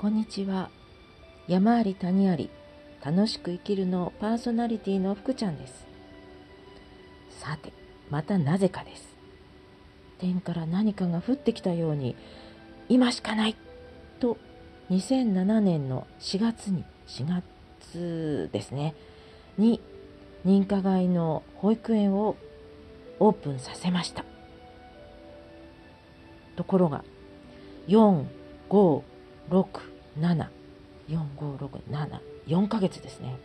こんにちは。山あり谷あり、楽しく生きるのパーソナリティの福ちゃんです。さて、またなぜかです。天から何かが降ってきたように、今しかないと2007年の4月に、4月ですね、に認可外の保育園をオープンさせました。ところが、456、7、4、5、6、7、ヶ月ですね。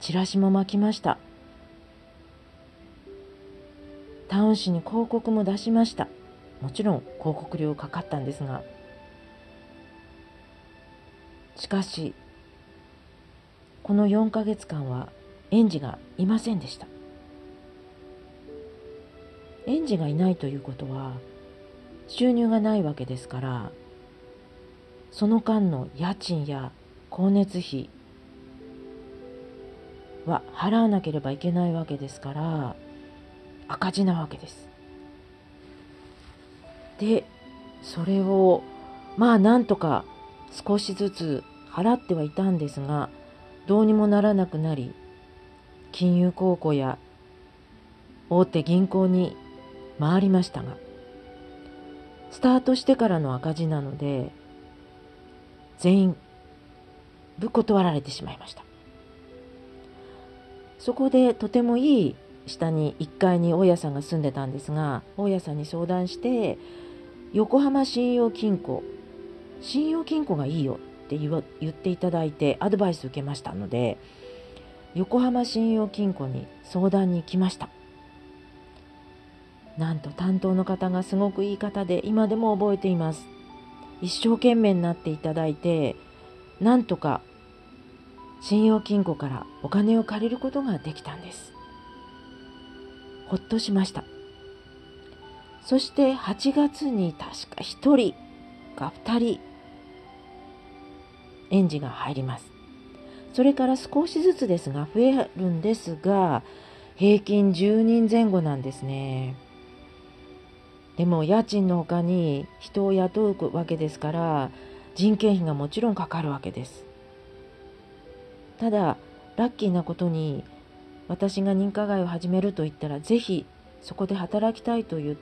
チラシも巻きました。タウン誌に広告も出しました。もちろん広告料かかったんですが。しかし、この4ヶ月間は園児がいませんでした。園児がいないということは、収入がないわけですから、その間の家賃や光熱費は払わなければいけないわけですから赤字なわけです。でそれをまあなんとか少しずつ払ってはいたんですがどうにもならなくなり金融公庫や大手銀行に回りましたがスタートしてからの赤字なので全員ぶっ断られてしまいました。そこでとてもいい下に1階に大家さんが住んでたんですが大家さんに相談して横浜信用金庫信用金庫がいいよって言っていただいてアドバイス受けましたので横浜信用金庫に相談に行きました。なんと担当の方がすごくいい方で今でも覚えています。一生懸命になっていただいてなんとか信用金庫からお金を借りることができたんです。ほっとしました。そして8月に確か1人か2人園児が入ります。それから少しずつですが増えるんですが平均10人前後なんですね。でも家賃の他に人を雇うわけですから人件費がもちろんかかるわけです。ただラッキーなことに私が認可外を始めると言ったらぜひそこで働きたいと言っ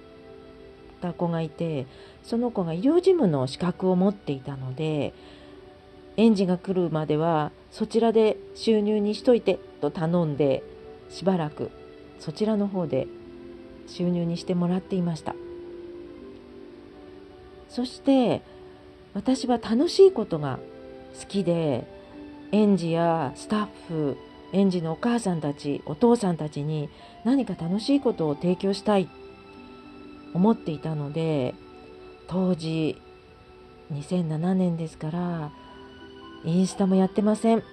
た子がいてその子が医療事務の資格を持っていたので園児が来るまではそちらで収入にしといてと頼んでしばらくそちらの方で収入にしてもらっていました。そして私は楽しいことが好きで園児やスタッフ園児のお母さんたちお父さんたちに何か楽しいことを提供したい思っていたので当時2007年ですからインスタもやってませんフ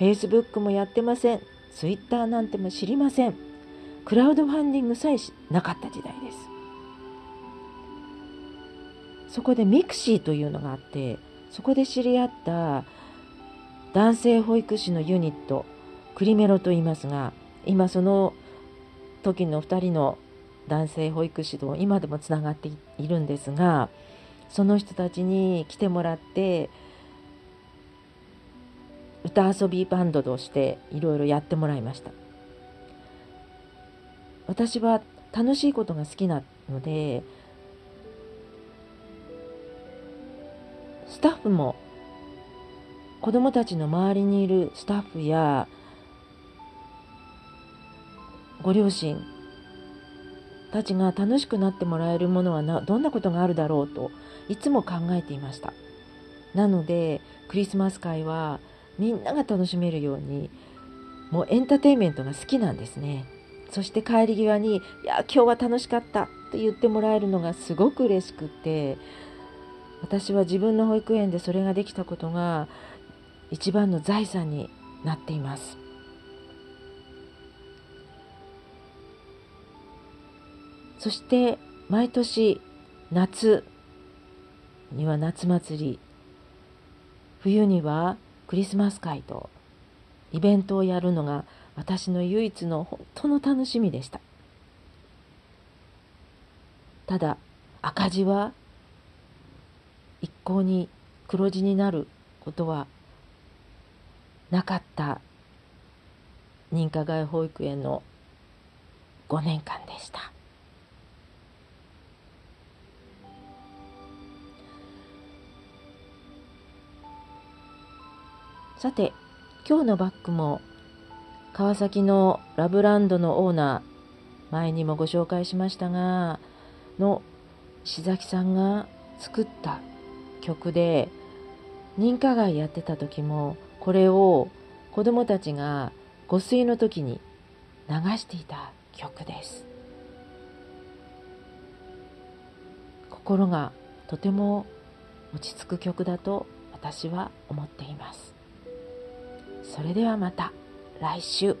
ェイスブックもやってませんツイッターなんても知りません。クラウドファンディングさえなかった時代です。そこでミクシーというのがあってそこで知り合った男性保育士のユニットクリメロと言いますが今その時の2人の男性保育士と今でもつながっているんですがその人たちに来てもらって歌遊びバンドとしていろいろやってもらいました。私は楽しいことが好きなのでスタッフも子どもたちの周りにいるスタッフやご両親たちが楽しくなってもらえるものはなどんなことがあるだろうといつも考えていました。なのでクリスマス会はみんなが楽しめるようにもうエンターテインメントが好きなんですね。そして帰り際に「いや今日は楽しかった」って言ってもらえるのがすごく嬉しくって私は自分の保育園でそれができたことが一番の財産になっています。そして毎年夏には夏祭り冬にはクリスマス会とイベントをやるのが私の唯一の本当の楽しみでした。ただ赤字は一向に黒字になることはなかった認可外保育園の5年間でした。さて今日のバッグも川崎のラブランドのオーナー前にもご紹介しましたがの志崎さんが作った曲で認可外やってた時もこれを子どもたちが誤水の時に流していた曲です。心がとても落ち着く曲だと私は思っています。それではまた来週。